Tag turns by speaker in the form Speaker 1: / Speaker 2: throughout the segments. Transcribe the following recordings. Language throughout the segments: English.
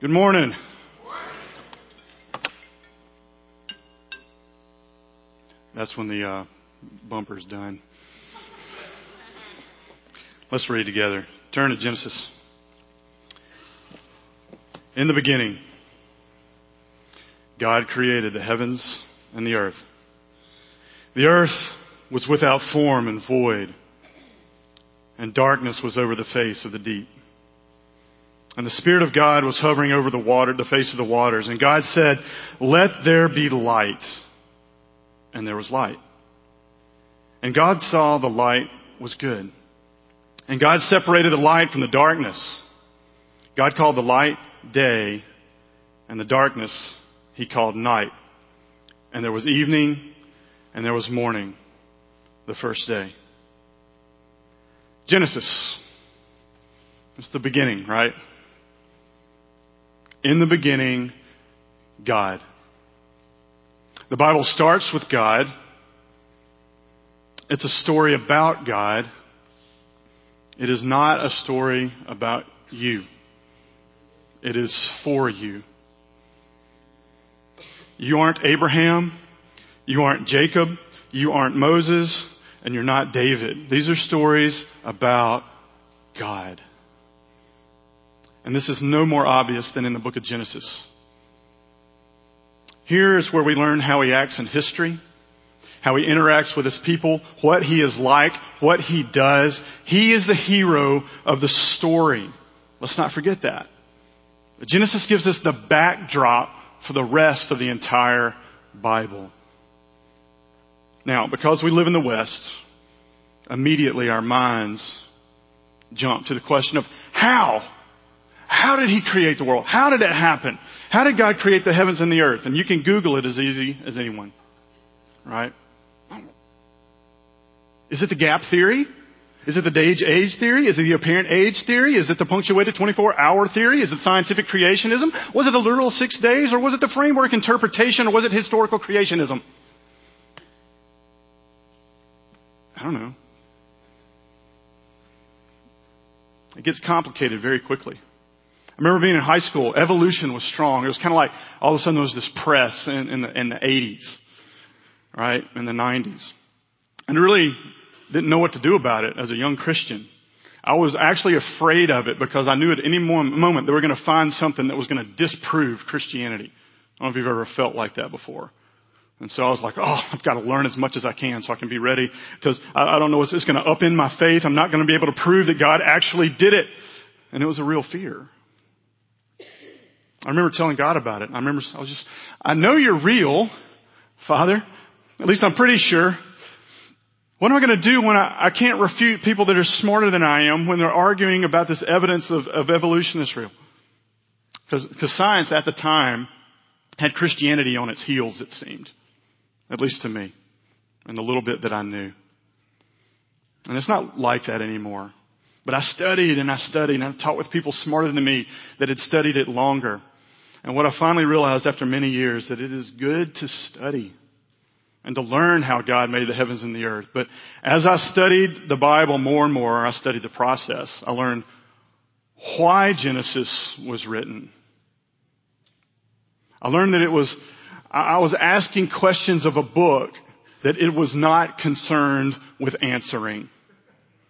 Speaker 1: Good morning. That's when the uh, bumper's done. Let's read together. Turn to Genesis. In the beginning, God created the heavens and the earth. The earth was without form and void, and darkness was over the face of the deep. And the Spirit of God was hovering over the water, the face of the waters. And God said, let there be light. And there was light. And God saw the light was good. And God separated the light from the darkness. God called the light day, and the darkness he called night. And there was evening, and there was morning, the first day. Genesis. It's the beginning, right? In the beginning, God. The Bible starts with God. It's a story about God. It is not a story about you. It is for you. You aren't Abraham. You aren't Jacob. You aren't Moses. And you're not David. These are stories about God. And this is no more obvious than in the book of Genesis. Here is where we learn how he acts in history, how he interacts with his people, what he is like, what he does. He is the hero of the story. Let's not forget that. Genesis gives us the backdrop for the rest of the entire Bible. Now, because we live in the West, immediately our minds jump to the question of how how did he create the world? How did it happen? How did God create the heavens and the earth? And you can Google it as easy as anyone. Right? Is it the gap theory? Is it the age age theory? Is it the apparent age theory? Is it the punctuated 24 hour theory? Is it scientific creationism? Was it a literal six days? Or was it the framework interpretation? Or was it historical creationism? I don't know. It gets complicated very quickly. Remember being in high school, evolution was strong. It was kind of like all of a sudden there was this press in, in, the, in the 80s, right? In the 90s. And I really didn't know what to do about it as a young Christian. I was actually afraid of it because I knew at any moment they were going to find something that was going to disprove Christianity. I don't know if you've ever felt like that before. And so I was like, oh, I've got to learn as much as I can so I can be ready because I, I don't know what's going to upend my faith. I'm not going to be able to prove that God actually did it. And it was a real fear. I remember telling God about it. I remember, I was just, I know you're real, Father. At least I'm pretty sure. What am I going to do when I, I can't refute people that are smarter than I am when they're arguing about this evidence of, of evolution is real? Because science at the time had Christianity on its heels, it seemed. At least to me. And the little bit that I knew. And it's not like that anymore. But I studied and I studied and I talked with people smarter than me that had studied it longer. And what I finally realized after many years that it is good to study and to learn how God made the heavens and the earth. But as I studied the Bible more and more, I studied the process. I learned why Genesis was written. I learned that it was, I was asking questions of a book that it was not concerned with answering.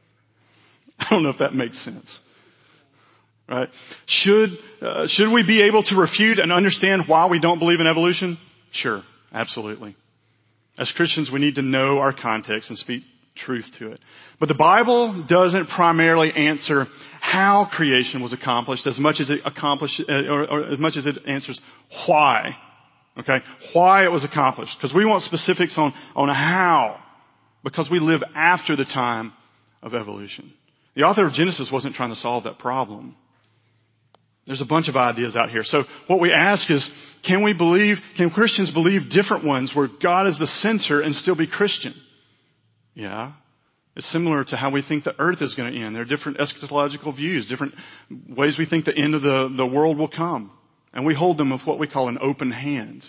Speaker 1: I don't know if that makes sense. Right? Should, uh, should we be able to refute and understand why we don't believe in evolution? Sure, absolutely. As Christians, we need to know our context and speak truth to it. But the Bible doesn't primarily answer how creation was accomplished as much as it accomplished, uh, or, or as much as it answers why. Okay? Why it was accomplished. Because we want specifics on, on how. Because we live after the time of evolution. The author of Genesis wasn't trying to solve that problem. There's a bunch of ideas out here. So what we ask is, can we believe, can Christians believe different ones where God is the center and still be Christian? Yeah. It's similar to how we think the earth is going to end. There are different eschatological views, different ways we think the end of the, the world will come. And we hold them with what we call an open hand.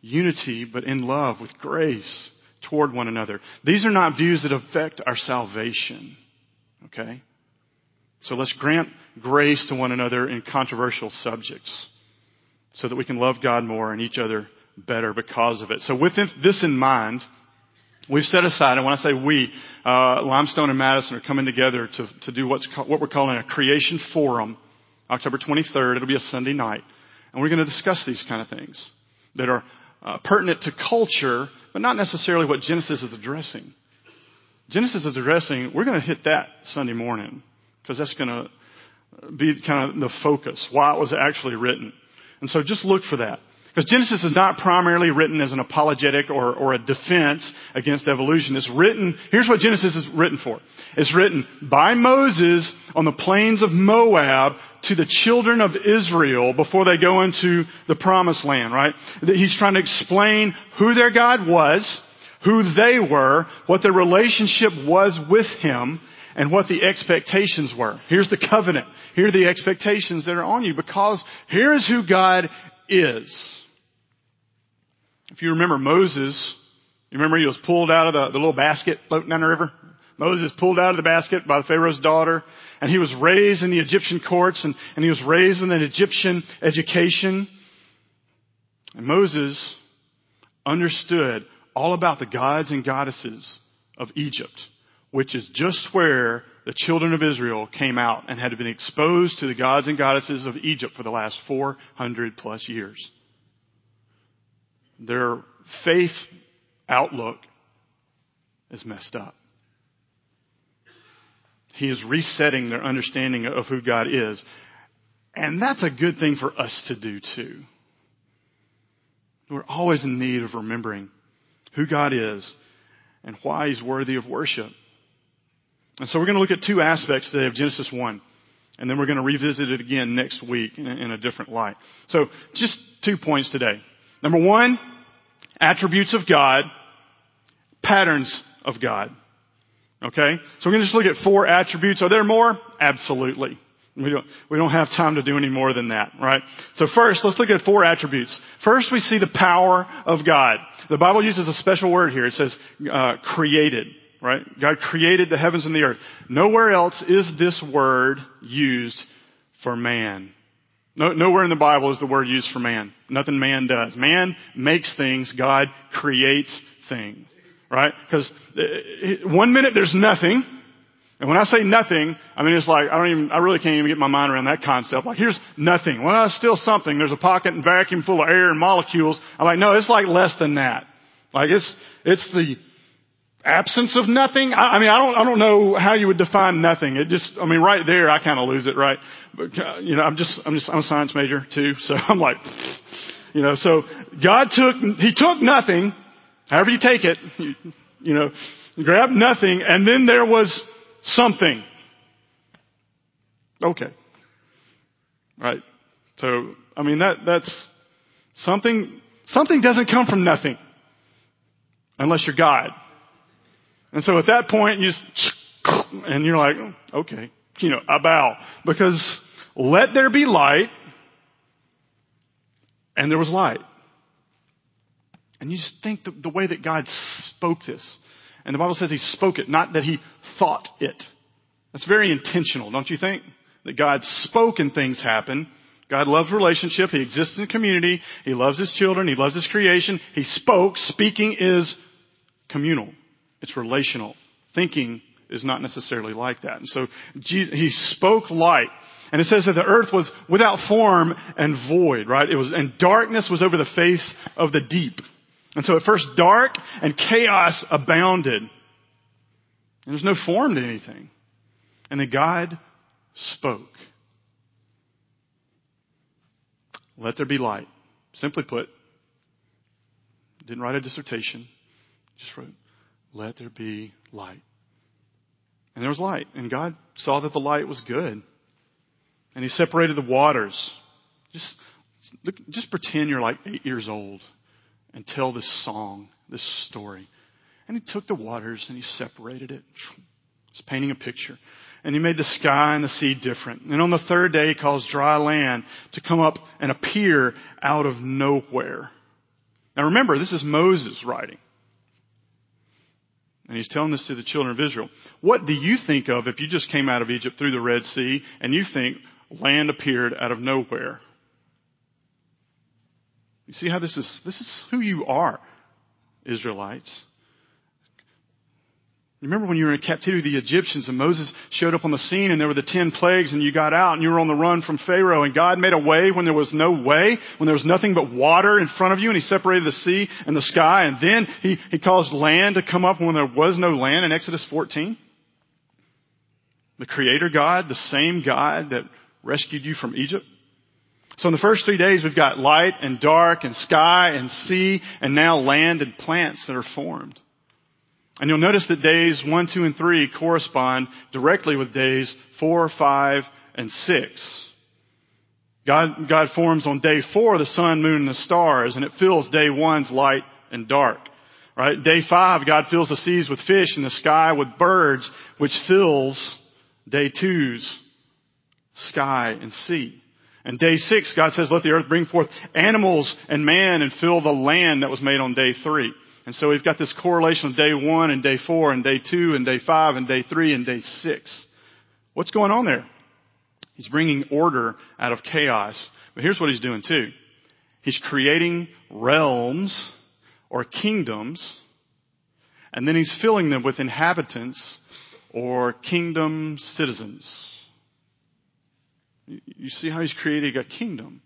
Speaker 1: Unity, but in love, with grace toward one another. These are not views that affect our salvation. Okay? So let's grant grace to one another in controversial subjects so that we can love God more and each other better because of it. So with this in mind, we've set aside, and when I say we, uh, Limestone and Madison are coming together to, to do what's what we're calling a creation forum, October 23rd. It'll be a Sunday night. And we're going to discuss these kind of things that are uh, pertinent to culture, but not necessarily what Genesis is addressing. Genesis is addressing, we're going to hit that Sunday morning because that's going to be kind of the focus, why it was actually written. And so just look for that. Because Genesis is not primarily written as an apologetic or, or a defense against evolution. It's written, here's what Genesis is written for. It's written by Moses on the plains of Moab to the children of Israel before they go into the promised land, right? He's trying to explain who their God was, who they were, what their relationship was with Him, and what the expectations were. Here's the covenant. Here are the expectations that are on you because here is who God is. If you remember Moses, you remember he was pulled out of the, the little basket floating down the river? Moses pulled out of the basket by the Pharaoh's daughter, and he was raised in the Egyptian courts, and, and he was raised with an Egyptian education. And Moses understood all about the gods and goddesses of Egypt, which is just where the children of Israel came out and had been exposed to the gods and goddesses of Egypt for the last 400 plus years. Their faith outlook is messed up. He is resetting their understanding of who God is. And that's a good thing for us to do too. We're always in need of remembering who God is and why He's worthy of worship. And so we're going to look at two aspects today of Genesis 1. And then we're going to revisit it again next week in a, different light. So just two points today. Number one, attributes of God, patterns of God. Okay? So we're going to just look at four attributes. Are there more? Absolutely. We don't, we don't have time to do any more than that, right? So first, let's look at four attributes. First, we see the power of God. The Bible uses a special word here. It says, uh, created, right? God created the heavens and the earth. Nowhere else is this word used for man. No, nowhere in the Bible is the word used for man. Nothing man does. Man makes things. God creates things. Right? Because uh, one minute there's nothing. And when I say nothing, I mean it's like, I don't even, I really can't even get my mind around that concept. Like here's nothing. Well, it's still something. There's a pocket and vacuum full of air and molecules. I'm like, no, it's like less than that. Like it's, it's the, absence of nothing. I, I, mean, I don't, I don't know how you would define nothing. It just, I mean, right there, I kind of lose it, right? But, uh, you know, I'm just, I'm just, I'm a science major too, so I'm like, you know, so God took, He took nothing, however you take it, you, you know, grabbed nothing, and then there was something. Okay. Right. So, I mean, that, that's something, something doesn't come from nothing. Unless you're God. And so at that point, you just, and you're like, okay, you know, I bow. Because let there be light, and there was light. And you just think the, the way that God spoke this. And the Bible says He spoke it, not that He thought it. That's very intentional, don't you think? That God spoke and things happen. God loves relationship. He exists in community. He loves His children. He loves His creation. He spoke. Speaking is communal. It's relational. Thinking is not necessarily like that. And so he spoke light. And it says that the earth was without form and void, right? It was, and darkness was over the face of the deep. And so at first dark and chaos abounded. And there's no form to anything. And then God spoke. Let there be light. Simply put, didn't write a dissertation, just wrote, let there be light. And there was light. And God saw that the light was good. And He separated the waters. Just, look, just pretend you're like eight years old and tell this song, this story. And He took the waters and He separated it. He's painting a picture. And He made the sky and the sea different. And on the third day, He caused dry land to come up and appear out of nowhere. Now remember, this is Moses writing. And he's telling this to the children of Israel. What do you think of if you just came out of Egypt through the Red Sea and you think land appeared out of nowhere? You see how this is, this is who you are, Israelites. Remember when you were in captivity, the Egyptians and Moses showed up on the scene and there were the ten plagues and you got out and you were on the run from Pharaoh and God made a way when there was no way, when there was nothing but water in front of you and He separated the sea and the sky and then He, he caused land to come up when there was no land in Exodus 14. The Creator God, the same God that rescued you from Egypt. So in the first three days we've got light and dark and sky and sea and now land and plants that are formed. And you'll notice that days 1, 2, and 3 correspond directly with days 4, 5, and 6. God, God forms on day 4 the sun, moon, and the stars, and it fills day 1's light and dark. Right? Day 5, God fills the seas with fish and the sky with birds, which fills day 2's sky and sea. And day 6, God says, let the earth bring forth animals and man and fill the land that was made on day 3. And so we've got this correlation of day one and day four and day two and day five and day three and day six. What's going on there? He's bringing order out of chaos. But here's what he's doing too. He's creating realms or kingdoms and then he's filling them with inhabitants or kingdom citizens. You see how he's creating a kingdom?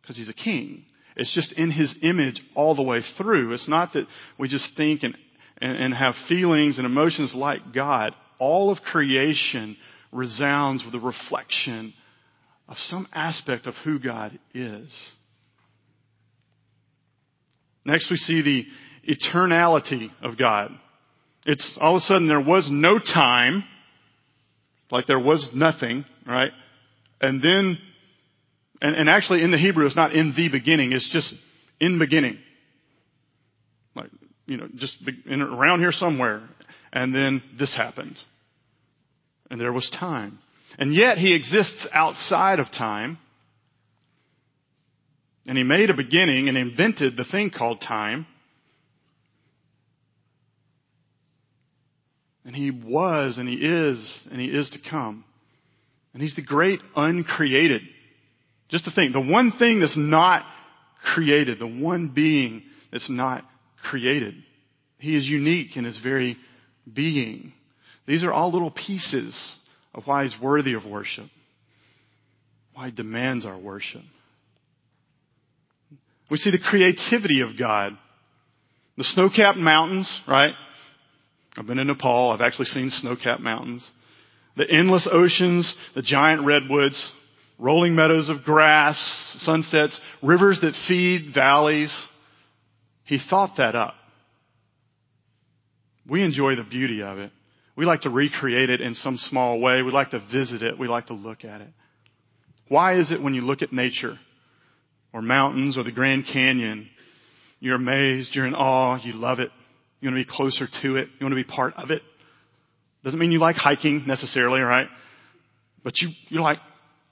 Speaker 1: Because he's a king. It's just in His image all the way through. It's not that we just think and, and, and have feelings and emotions like God. All of creation resounds with a reflection of some aspect of who God is. Next we see the eternality of God. It's all of a sudden there was no time, like there was nothing, right? And then and, and actually in the Hebrew, it's not in the beginning, it's just in beginning. Like, you know, just in, around here somewhere. And then this happened. And there was time. And yet he exists outside of time. And he made a beginning and invented the thing called time. And he was and he is and he is to come. And he's the great uncreated. Just to think, the one thing that's not created, the one being that's not created. He is unique in his very being. These are all little pieces of why he's worthy of worship. Why he demands our worship. We see the creativity of God. The snow-capped mountains, right? I've been in Nepal. I've actually seen snow-capped mountains. The endless oceans, the giant redwoods, rolling meadows of grass, sunsets, rivers that feed valleys. He thought that up. We enjoy the beauty of it. We like to recreate it in some small way. We like to visit it. We like to look at it. Why is it when you look at nature or mountains or the Grand Canyon, you're amazed, you're in awe, you love it, you want to be closer to it, you want to be part of it? Doesn't mean you like hiking necessarily, right? But you, you're like,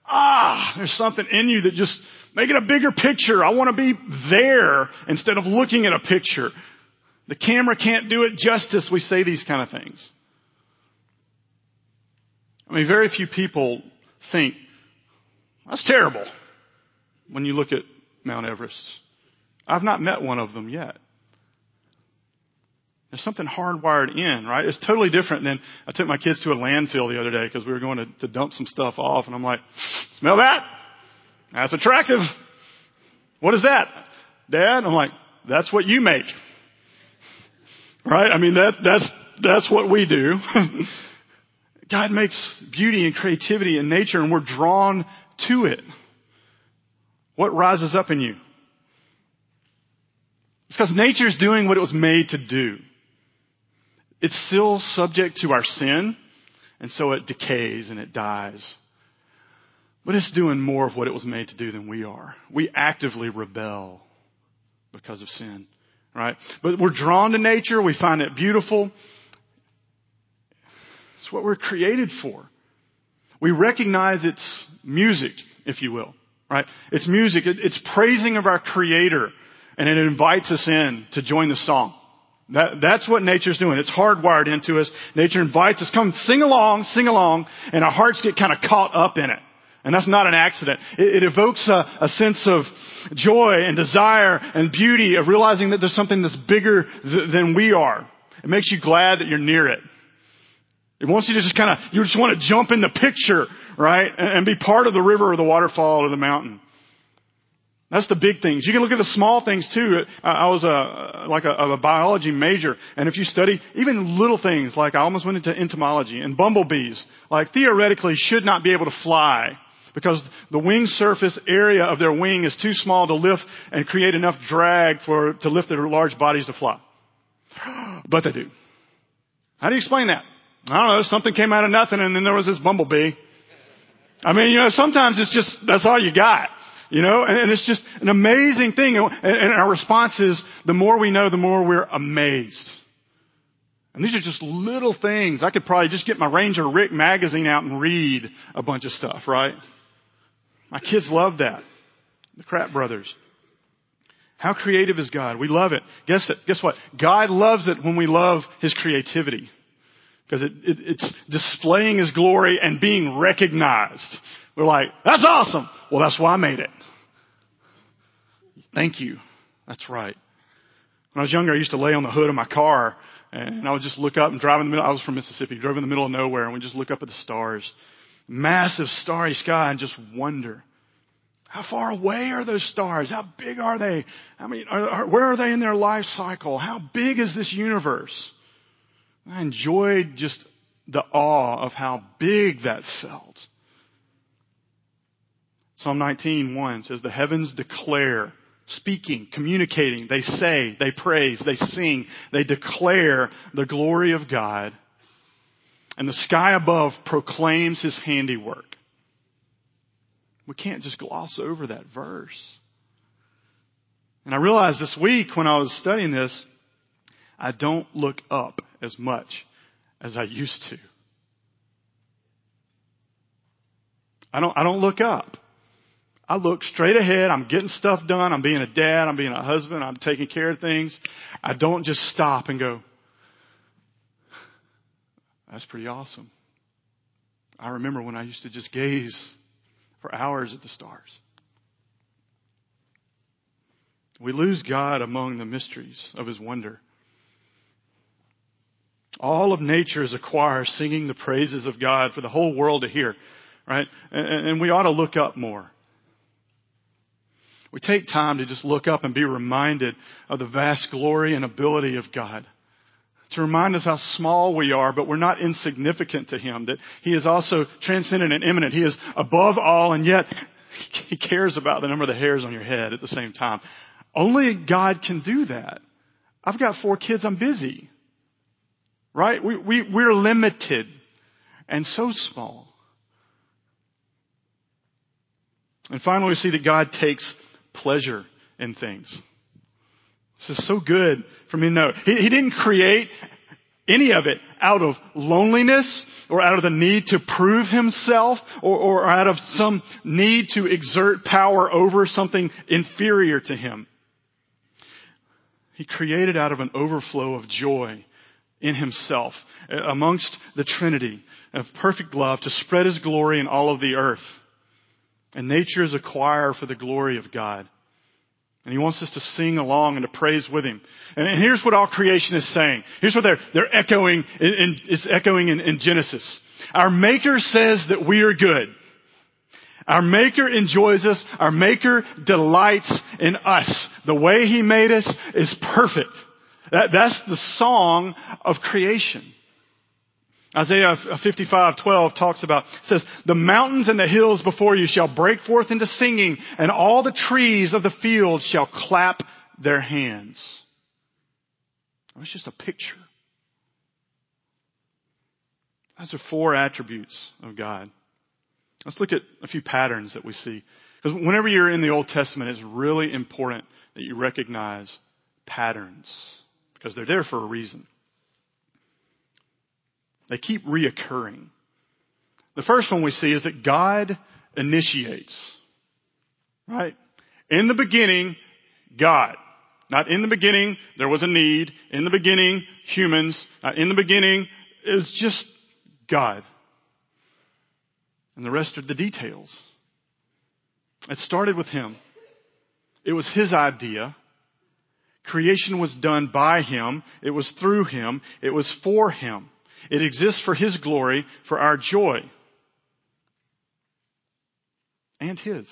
Speaker 1: ah, there's something in you that just make it a bigger picture. I want to be there instead of looking at a picture. The camera can't do it justice. We say these kind of things. I mean, very few people think, that's terrible when you look at Mount Everest. I've not met one of them yet. There's something hardwired in, right? It's totally different than I took my kids to a landfill the other day because we were going to, to dump some stuff off and I'm like, smell that? That's attractive. What is that? Dad? I'm like, that's what you make. Right? I mean, that, that's, that's what we do. God makes beauty and creativity in nature and we're drawn to it. What rises up in you? It's because nature is doing what it was made to do. It's still subject to our sin, and so it decays and it dies. But it's doing more of what it was made to do than we are. We actively rebel because of sin, right? But we're drawn to nature. We find it beautiful. It's what we're created for. We recognize its music, if you will, right? It's music. It's praising of our creator and it invites us in to join the song. That, that's what nature's doing. It's hardwired into us. Nature invites us, come sing along, sing along, and our hearts get kind of caught up in it. And that's not an accident. It, it evokes a, a, sense of joy and desire and beauty of realizing that there's something that's bigger th- than we are. It makes you glad that you're near it. It wants you to just kind of, you just want to jump in the picture, right? And, and be part of the river or the waterfall or the mountain. That's the big things. You can look at the small things too. Uh, I was a, uh, like a, a, biology major, and if you study even little things, like I almost went into entomology, and bumblebees, like theoretically should not be able to fly because the wing surface area of their wing is too small to lift and create enough drag for, to lift their large bodies to fly. But they do. How do you explain that? I don't know, something came out of nothing and then there was this bumblebee. I mean, you know, sometimes it's just, that's all you got. You know, and, and it's just an amazing thing. And, and our response is, the more we know, the more we're amazed. And these are just little things. I could probably just get my Ranger Rick magazine out and read a bunch of stuff, right? My kids love that. The Kratt Brothers. How creative is God? We love it. Guess it. Guess what? God loves it when we love His creativity. Because it, it, it's displaying His glory and being recognized. We're like, that's awesome. Well, that's why I made it. Thank you. That's right. When I was younger, I used to lay on the hood of my car and I would just look up and drive in the middle. I was from Mississippi, drove in the middle of nowhere and we just look up at the stars massive starry sky and just wonder. How far away are those stars? How big are they? I mean, are, are, where are they in their life cycle? How big is this universe? I enjoyed just the awe of how big that felt. Psalm 19:1 says, "The heavens declare, speaking, communicating. They say, they praise, they sing, they declare the glory of God." and the sky above proclaims his handiwork. We can't just gloss over that verse. And I realized this week when I was studying this, I don't look up as much as I used to. I don't, I don't look up. I look straight ahead. I'm getting stuff done. I'm being a dad. I'm being a husband. I'm taking care of things. I don't just stop and go, that's pretty awesome. I remember when I used to just gaze for hours at the stars. We lose God among the mysteries of His wonder. All of nature is a choir singing the praises of God for the whole world to hear, right? And, and we ought to look up more. We take time to just look up and be reminded of the vast glory and ability of God to remind us how small we are, but we're not insignificant to Him, that He is also transcendent and immanent. He is above all, and yet He cares about the number of the hairs on your head at the same time. Only God can do that. I've got four kids, I'm busy. Right? We, we, we're limited and so small. And finally, we see that God takes pleasure in things. This is so good for me to know. He, he didn't create any of it out of loneliness or out of the need to prove himself or, or out of some need to exert power over something inferior to him. He created out of an overflow of joy in himself amongst the Trinity of perfect love to spread his glory in all of the earth. And nature is a choir for the glory of God. And he wants us to sing along and to praise with him. And here's what all creation is saying. Here's what they're, they're echoing, in, in, it's echoing in, in Genesis. Our Maker says that we are good. Our Maker enjoys us. Our Maker delights in us. The way He made us is perfect. That, that's the song of creation. Isaiah 55:12 uh, talks about says the mountains and the hills before you shall break forth into singing and all the trees of the field shall clap their hands. That's just a picture. Those are four attributes of God. Let's look at a few patterns that we see. Because whenever you're in the Old Testament, it's really important that you recognize patterns because they're there for a reason. They keep reoccurring. The first one we see is that God initiates. Right? In the beginning, God. Not in the beginning, there was a need. In the beginning, humans. Not in the beginning, it was just God. And the rest are the details. It started with Him. It was His idea. Creation was done by Him. It was through Him. It was for Him. It exists for His glory, for our joy. And His.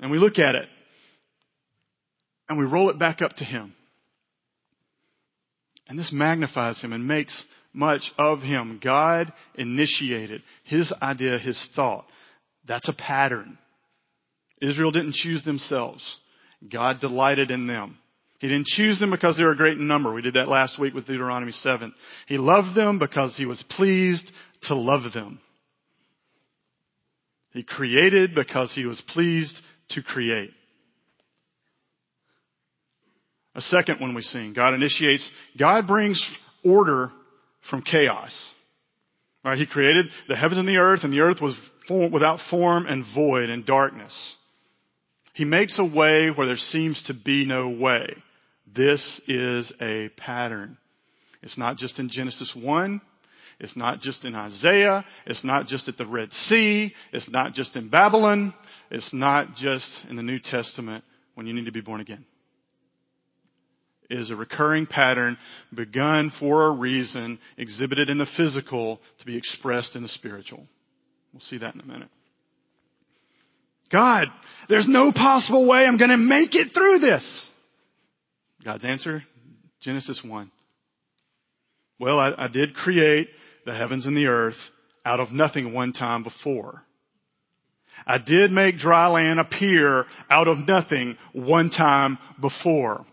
Speaker 1: And we look at it. And we roll it back up to Him. And this magnifies Him and makes much of Him. God initiated His idea, His thought. That's a pattern. Israel didn't choose themselves. God delighted in them. He didn't choose them because they were a great in number. We did that last week with Deuteronomy 7. He loved them because he was pleased to love them. He created because he was pleased to create. A second one we sing. God initiates, God brings order from chaos. Right? He created the heavens and the earth and the earth was form, without form and void and darkness. He makes a way where there seems to be no way. This is a pattern. It's not just in Genesis 1. It's not just in Isaiah. It's not just at the Red Sea. It's not just in Babylon. It's not just in the New Testament when you need to be born again. It is a recurring pattern begun for a reason, exhibited in the physical to be expressed in the spiritual. We'll see that in a minute. God, there's no possible way I'm going to make it through this. God's answer, Genesis 1. Well, I, I did create the heavens and the earth out of nothing one time before. I did make dry land appear out of nothing one time before.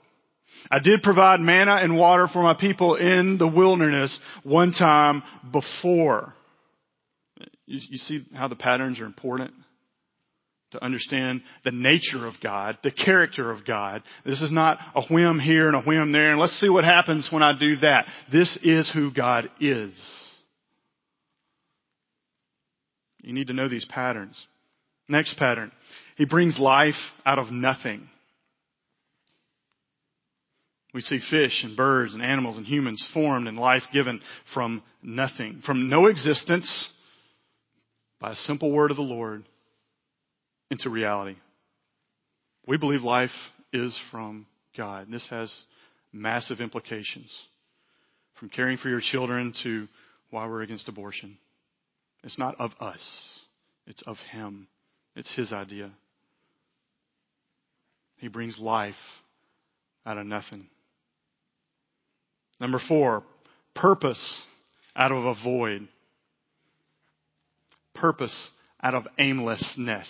Speaker 1: I did provide manna and water for my people in the wilderness one time before. You, you see how the patterns are important? To understand the nature of God, the character of God. This is not a whim here and a whim there, and let's see what happens when I do that. This is who God is. You need to know these patterns. Next pattern. He brings life out of nothing. We see fish and birds and animals and humans formed and life given from nothing, from no existence by a simple word of the Lord into reality. We believe life is from God. This has massive implications from caring for your children to why we're against abortion. It's not of us. It's of Him. It's His idea. He brings life out of nothing. Number four, purpose out of a void. Purpose out of aimlessness.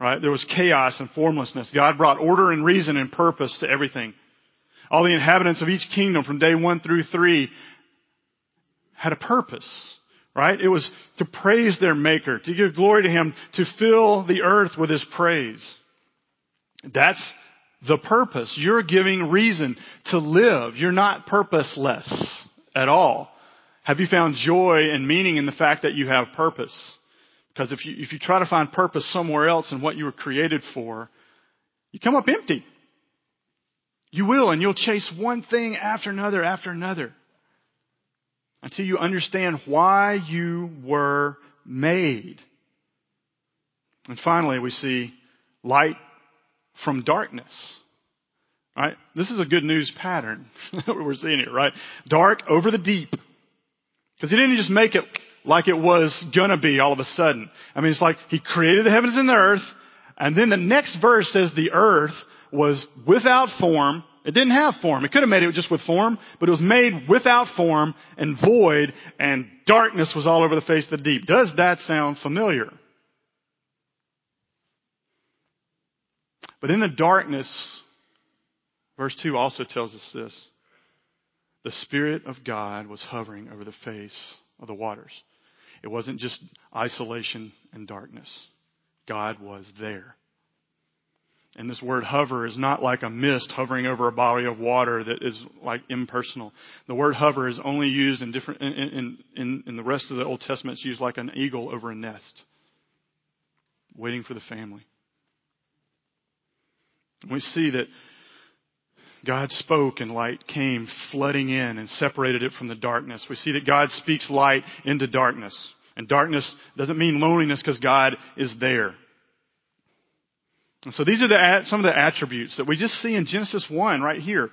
Speaker 1: Right? There was chaos and formlessness. God brought order and reason and purpose to everything. All the inhabitants of each kingdom from day one through three had a purpose. Right? It was to praise their maker, to give glory to him, to fill the earth with his praise. That's the purpose. You're giving reason to live. You're not purposeless at all. Have you found joy and meaning in the fact that you have purpose? Because if you, if you try to find purpose somewhere else in what you were created for, you come up empty. You will, and you'll chase one thing after another after another until you understand why you were made. And finally, we see light from darkness. Right? This is a good news pattern that we're seeing here, right? Dark over the deep. Because he didn't just make it like it was gonna be all of a sudden. I mean, it's like He created the heavens and the earth, and then the next verse says the earth was without form. It didn't have form. It could have made it just with form, but it was made without form and void, and darkness was all over the face of the deep. Does that sound familiar? But in the darkness, verse 2 also tells us this. The Spirit of God was hovering over the face of the waters. It wasn't just isolation and darkness. God was there. And this word hover is not like a mist hovering over a body of water that is like impersonal. The word hover is only used in different, in, in, in, the rest of the Old Testament, it's used like an eagle over a nest, waiting for the family. We see that God spoke and light came flooding in and separated it from the darkness. We see that God speaks light into darkness. And darkness doesn't mean loneliness because God is there. And so these are the, some of the attributes that we just see in Genesis 1 right here.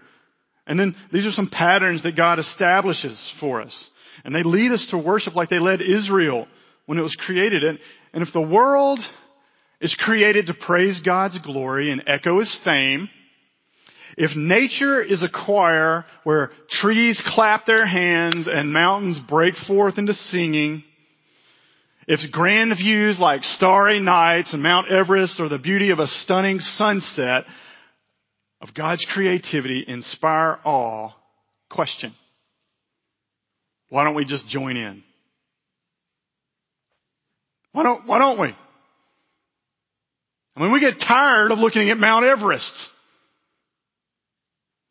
Speaker 1: And then these are some patterns that God establishes for us. And they lead us to worship like they led Israel when it was created. And, and if the world is created to praise God's glory and echo His fame, if nature is a choir where trees clap their hands and mountains break forth into singing, if grand views like starry nights and Mount Everest or the beauty of a stunning sunset of God's creativity inspire awe, question. Why don't we just join in? Why don't, why don't we? I mean, we get tired of looking at Mount Everest.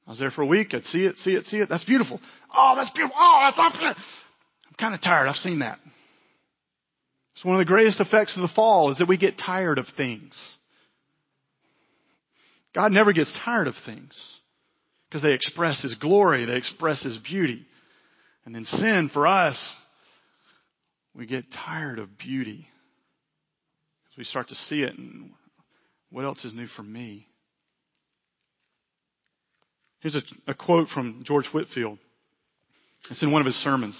Speaker 1: I was there for a week. I'd see it, see it, see it. That's beautiful. Oh, that's beautiful. Oh, that's awesome. I'm kind of tired. I've seen that. It's one of the greatest effects of the fall is that we get tired of things. God never gets tired of things because they express His glory. They express His beauty. And then sin for us, we get tired of beauty. Because we start to see it and what else is new for me? Here's a, a quote from George Whitefield. It's in one of his sermons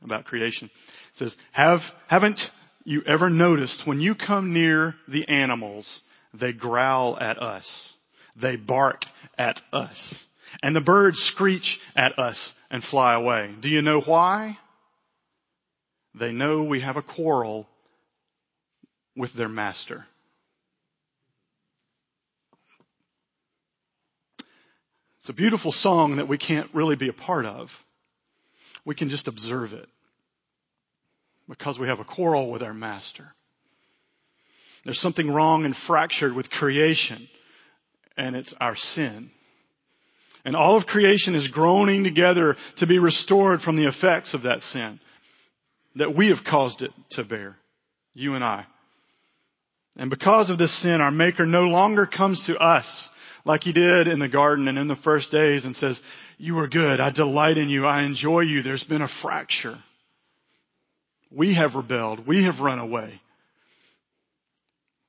Speaker 1: about creation. It says, Have, haven't you ever noticed when you come near the animals, they growl at us. They bark at us. And the birds screech at us and fly away. Do you know why? They know we have a quarrel with their master. It's a beautiful song that we can't really be a part of. We can just observe it because we have a quarrel with our master. There's something wrong and fractured with creation, and it's our sin. And all of creation is groaning together to be restored from the effects of that sin that we have caused it to bear. You and I. And because of this sin, our Maker no longer comes to us like He did in the garden and in the first days and says, you are good. I delight in you. I enjoy you. There's been a fracture. We have rebelled. We have run away.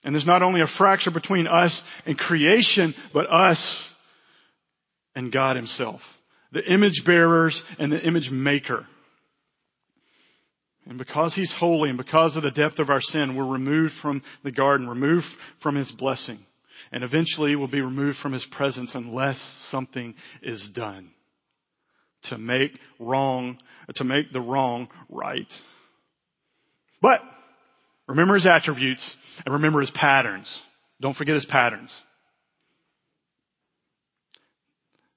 Speaker 1: And there's not only a fracture between us and creation, but us and God Himself. The image bearers and the image maker. And because He's holy and because of the depth of our sin, we're removed from the garden, removed from His blessing. And eventually will be removed from His presence unless something is done to make wrong, to make the wrong right. But remember His attributes and remember His patterns. Don't forget His patterns.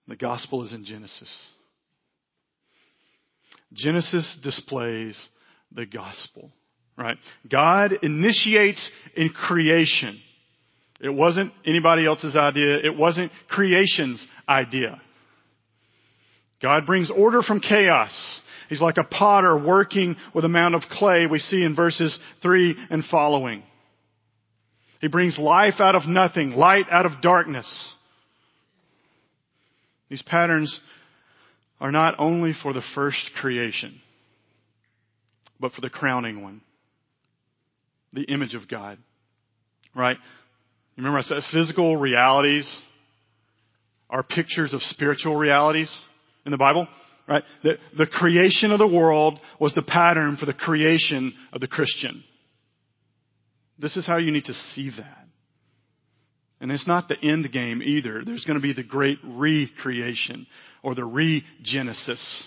Speaker 1: The gospel is in Genesis. Genesis displays the gospel, right? God initiates in creation. It wasn't anybody else's idea. It wasn't creation's idea. God brings order from chaos. He's like a potter working with a mound of clay we see in verses 3 and following. He brings life out of nothing, light out of darkness. These patterns are not only for the first creation, but for the crowning one. The image of God. Right? Remember I said physical realities are pictures of spiritual realities in the Bible? Right? The, the creation of the world was the pattern for the creation of the Christian. This is how you need to see that. And it's not the end game either. There's going to be the great recreation or the regenesis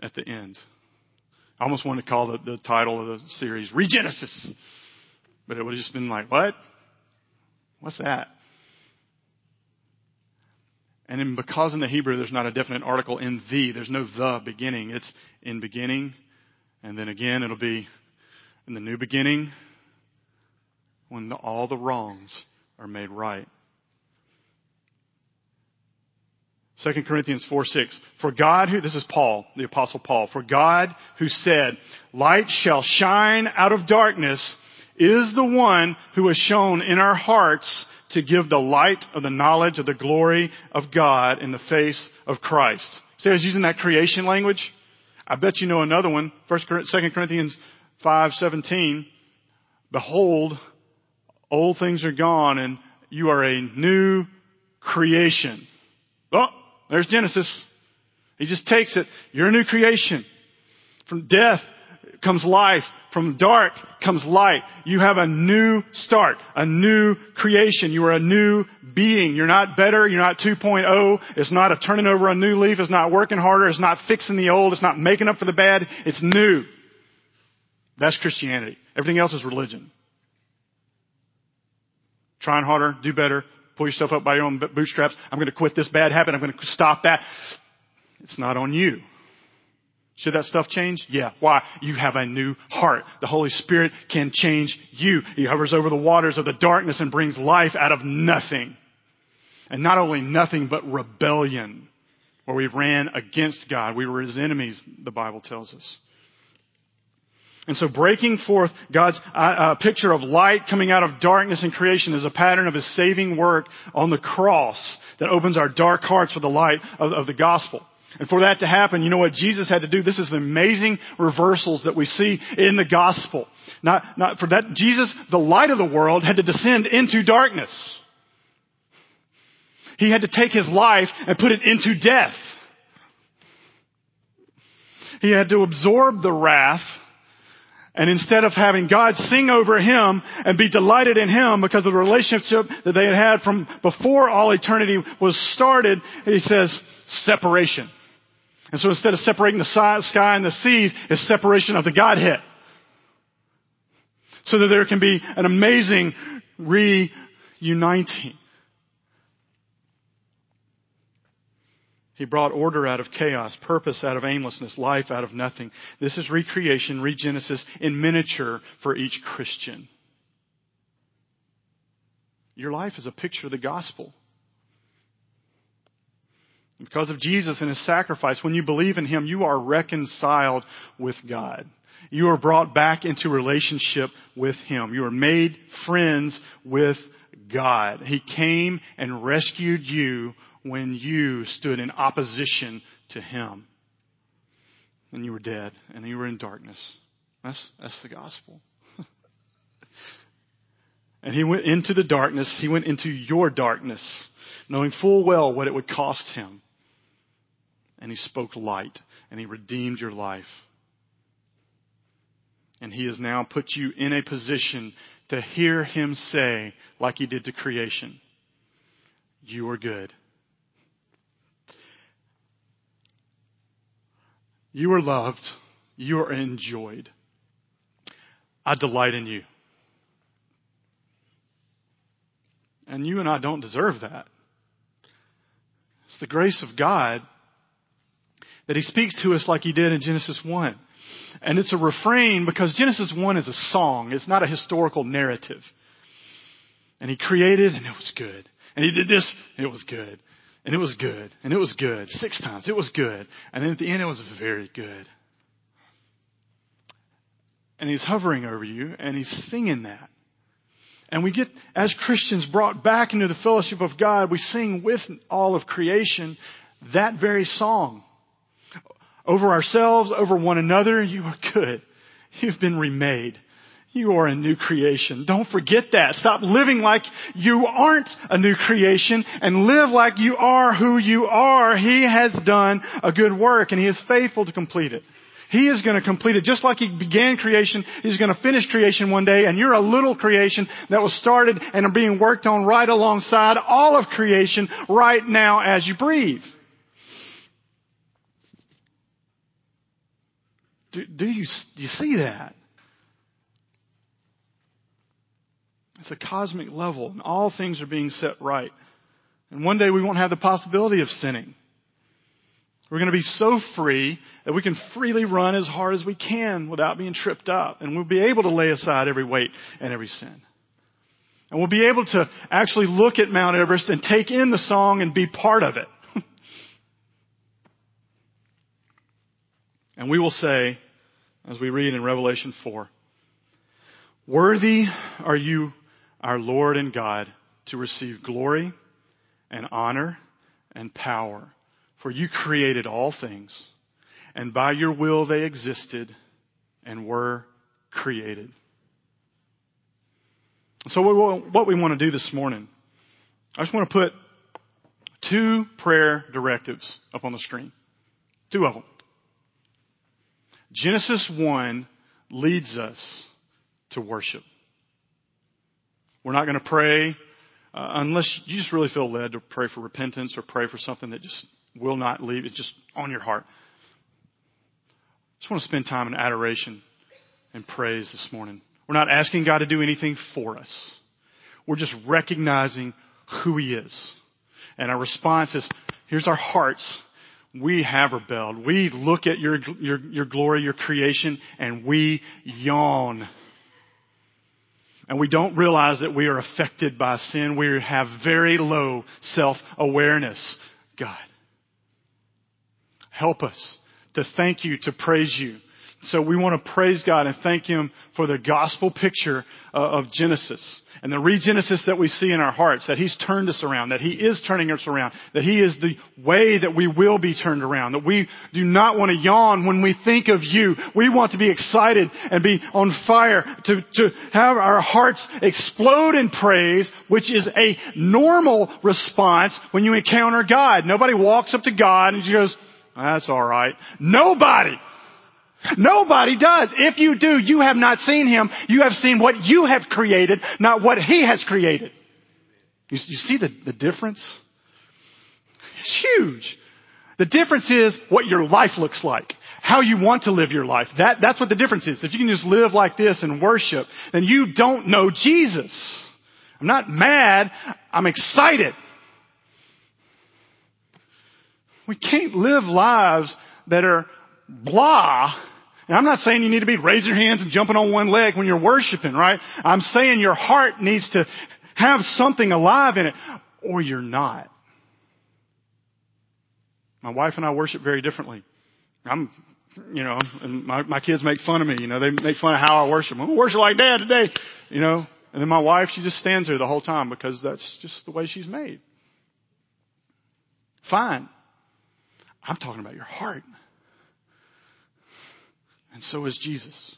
Speaker 1: at the end. I almost wanted to call the, the title of the series Regenesis. But it would have just been like, what? What's that? And then because in the Hebrew there's not a definite article in the, there's no the beginning. It's in beginning. And then again it'll be in the new beginning when the, all the wrongs are made right. 2 Corinthians 4 6. For God who, this is Paul, the apostle Paul, for God who said, light shall shine out of darkness is the one who has shown in our hearts to give the light of the knowledge of the glory of God in the face of Christ. See, I was using that creation language. I bet you know another one. First, Second Corinthians five seventeen. Behold, old things are gone, and you are a new creation. Oh, there's Genesis. He just takes it. You're a new creation. From death comes life. From dark comes light. You have a new start, a new creation. You are a new being. You're not better. You're not 2.0. It's not a turning over a new leaf. It's not working harder. It's not fixing the old. It's not making up for the bad. It's new. That's Christianity. Everything else is religion. Trying harder, do better, pull yourself up by your own bootstraps. I'm going to quit this bad habit. I'm going to stop that. It's not on you. Should that stuff change? Yeah. Why? You have a new heart. The Holy Spirit can change you. He hovers over the waters of the darkness and brings life out of nothing. And not only nothing, but rebellion, where we ran against God. We were His enemies, the Bible tells us. And so breaking forth God's uh, uh, picture of light coming out of darkness and creation is a pattern of His saving work on the cross that opens our dark hearts for the light of, of the gospel. And for that to happen, you know what Jesus had to do? This is the amazing reversals that we see in the gospel. Not, not for that, Jesus, the light of the world, had to descend into darkness. He had to take his life and put it into death. He had to absorb the wrath and instead of having God sing over him and be delighted in him because of the relationship that they had had from before all eternity was started, he says separation. And so instead of separating the sky and the seas, it's separation of the Godhead. So that there can be an amazing reuniting. He brought order out of chaos, purpose out of aimlessness, life out of nothing. This is recreation, regenesis in miniature for each Christian. Your life is a picture of the gospel. Because of Jesus and His sacrifice, when you believe in Him, you are reconciled with God. You are brought back into relationship with Him. You are made friends with God. He came and rescued you when you stood in opposition to Him. And you were dead and you were in darkness. That's, that's the gospel. and He went into the darkness. He went into your darkness, knowing full well what it would cost Him and he spoke light and he redeemed your life. And he has now put you in a position to hear him say, like he did to creation, you are good. You are loved. You are enjoyed. I delight in you. And you and I don't deserve that. It's the grace of God that he speaks to us like he did in Genesis 1. And it's a refrain because Genesis 1 is a song. It's not a historical narrative. And he created and it was good. And he did this, and it was good. And it was good. And it was good. Six times. It was good. And then at the end it was very good. And he's hovering over you and he's singing that. And we get, as Christians, brought back into the fellowship of God, we sing with all of creation that very song over ourselves, over one another. You are good. You've been remade. You are a new creation. Don't forget that. Stop living like you aren't a new creation and live like you are who you are. He has done a good work and He is faithful to complete it. He is going to complete it just like He began creation. He's going to finish creation one day and you're a little creation that was started and are being worked on right alongside all of creation right now as you breathe. Do, do you, do you see that? It's a cosmic level, and all things are being set right. And one day we won't have the possibility of sinning. We're going to be so free that we can freely run as hard as we can without being tripped up. And we'll be able to lay aside every weight and every sin. And we'll be able to actually look at Mount Everest and take in the song and be part of it. And we will say, as we read in Revelation 4, Worthy are you, our Lord and God, to receive glory and honor and power. For you created all things, and by your will they existed and were created. So what we want to do this morning, I just want to put two prayer directives up on the screen. Two of them. Genesis 1 leads us to worship. We're not going to pray uh, unless you just really feel led to pray for repentance or pray for something that just will not leave. It's just on your heart. I just want to spend time in adoration and praise this morning. We're not asking God to do anything for us. We're just recognizing who He is. And our response is, here's our hearts. We have rebelled. We look at your, your, your glory, your creation, and we yawn. And we don't realize that we are affected by sin. We have very low self-awareness. God, help us to thank you, to praise you, so we want to praise God and thank Him for the gospel picture uh, of Genesis and the regenesis that we see in our hearts, that He's turned us around, that He is turning us around, that He is the way that we will be turned around, that we do not want to yawn when we think of You. We want to be excited and be on fire to, to have our hearts explode in praise, which is a normal response when you encounter God. Nobody walks up to God and goes, that's alright. Nobody! Nobody does. If you do, you have not seen Him. You have seen what you have created, not what He has created. You, you see the, the difference? It's huge. The difference is what your life looks like. How you want to live your life. That, that's what the difference is. If you can just live like this and worship, then you don't know Jesus. I'm not mad. I'm excited. We can't live lives that are blah I'm not saying you need to be raising your hands and jumping on one leg when you're worshiping, right? I'm saying your heart needs to have something alive in it, or you're not. My wife and I worship very differently. I'm, you know, and my, my kids make fun of me, you know, they make fun of how I worship. I'm worship like dad today, you know. And then my wife, she just stands there the whole time because that's just the way she's made. Fine. I'm talking about your heart. And so is Jesus.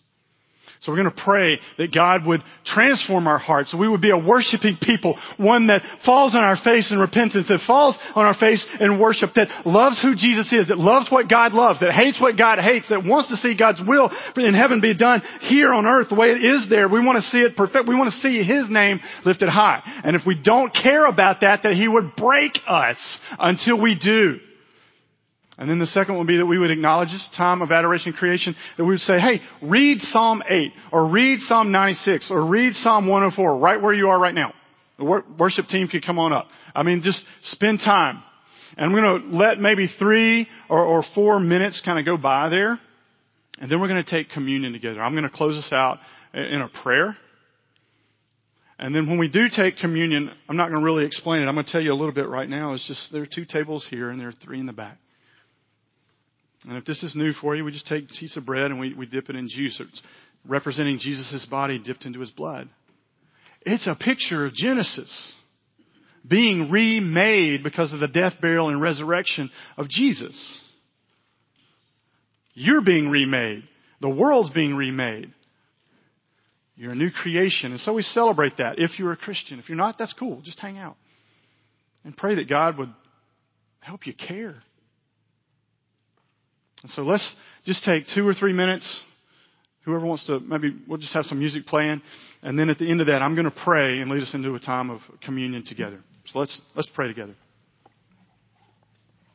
Speaker 1: So we're going to pray that God would transform our hearts, so we would be a worshiping people, one that falls on our face in repentance, that falls on our face in worship, that loves who Jesus is, that loves what God loves, that hates what God hates, that wants to see God's will in heaven be done here on earth the way it is there. We want to see it perfect. We want to see His name lifted high. And if we don't care about that, that He would break us until we do. And then the second would be that we would acknowledge this time of adoration and creation, that we would say, hey, read Psalm 8, or read Psalm 96, or read Psalm 104, right where you are right now. The worship team could come on up. I mean, just spend time. And I'm going to let maybe three or, or four minutes kind of go by there. And then we're going to take communion together. I'm going to close us out in a prayer. And then when we do take communion, I'm not going to really explain it. I'm going to tell you a little bit right now. It's just there are two tables here and there are three in the back. And if this is new for you, we just take a piece of bread and we, we dip it in juice. It's representing Jesus' body dipped into his blood. It's a picture of Genesis being remade because of the death, burial, and resurrection of Jesus. You're being remade. The world's being remade. You're a new creation. And so we celebrate that if you're a Christian. If you're not, that's cool. Just hang out. And pray that God would help you care. And so let's just take two or three minutes. Whoever wants to, maybe we'll just have some music playing. And then at the end of that, I'm going to pray and lead us into a time of communion together. So let's, let's pray together.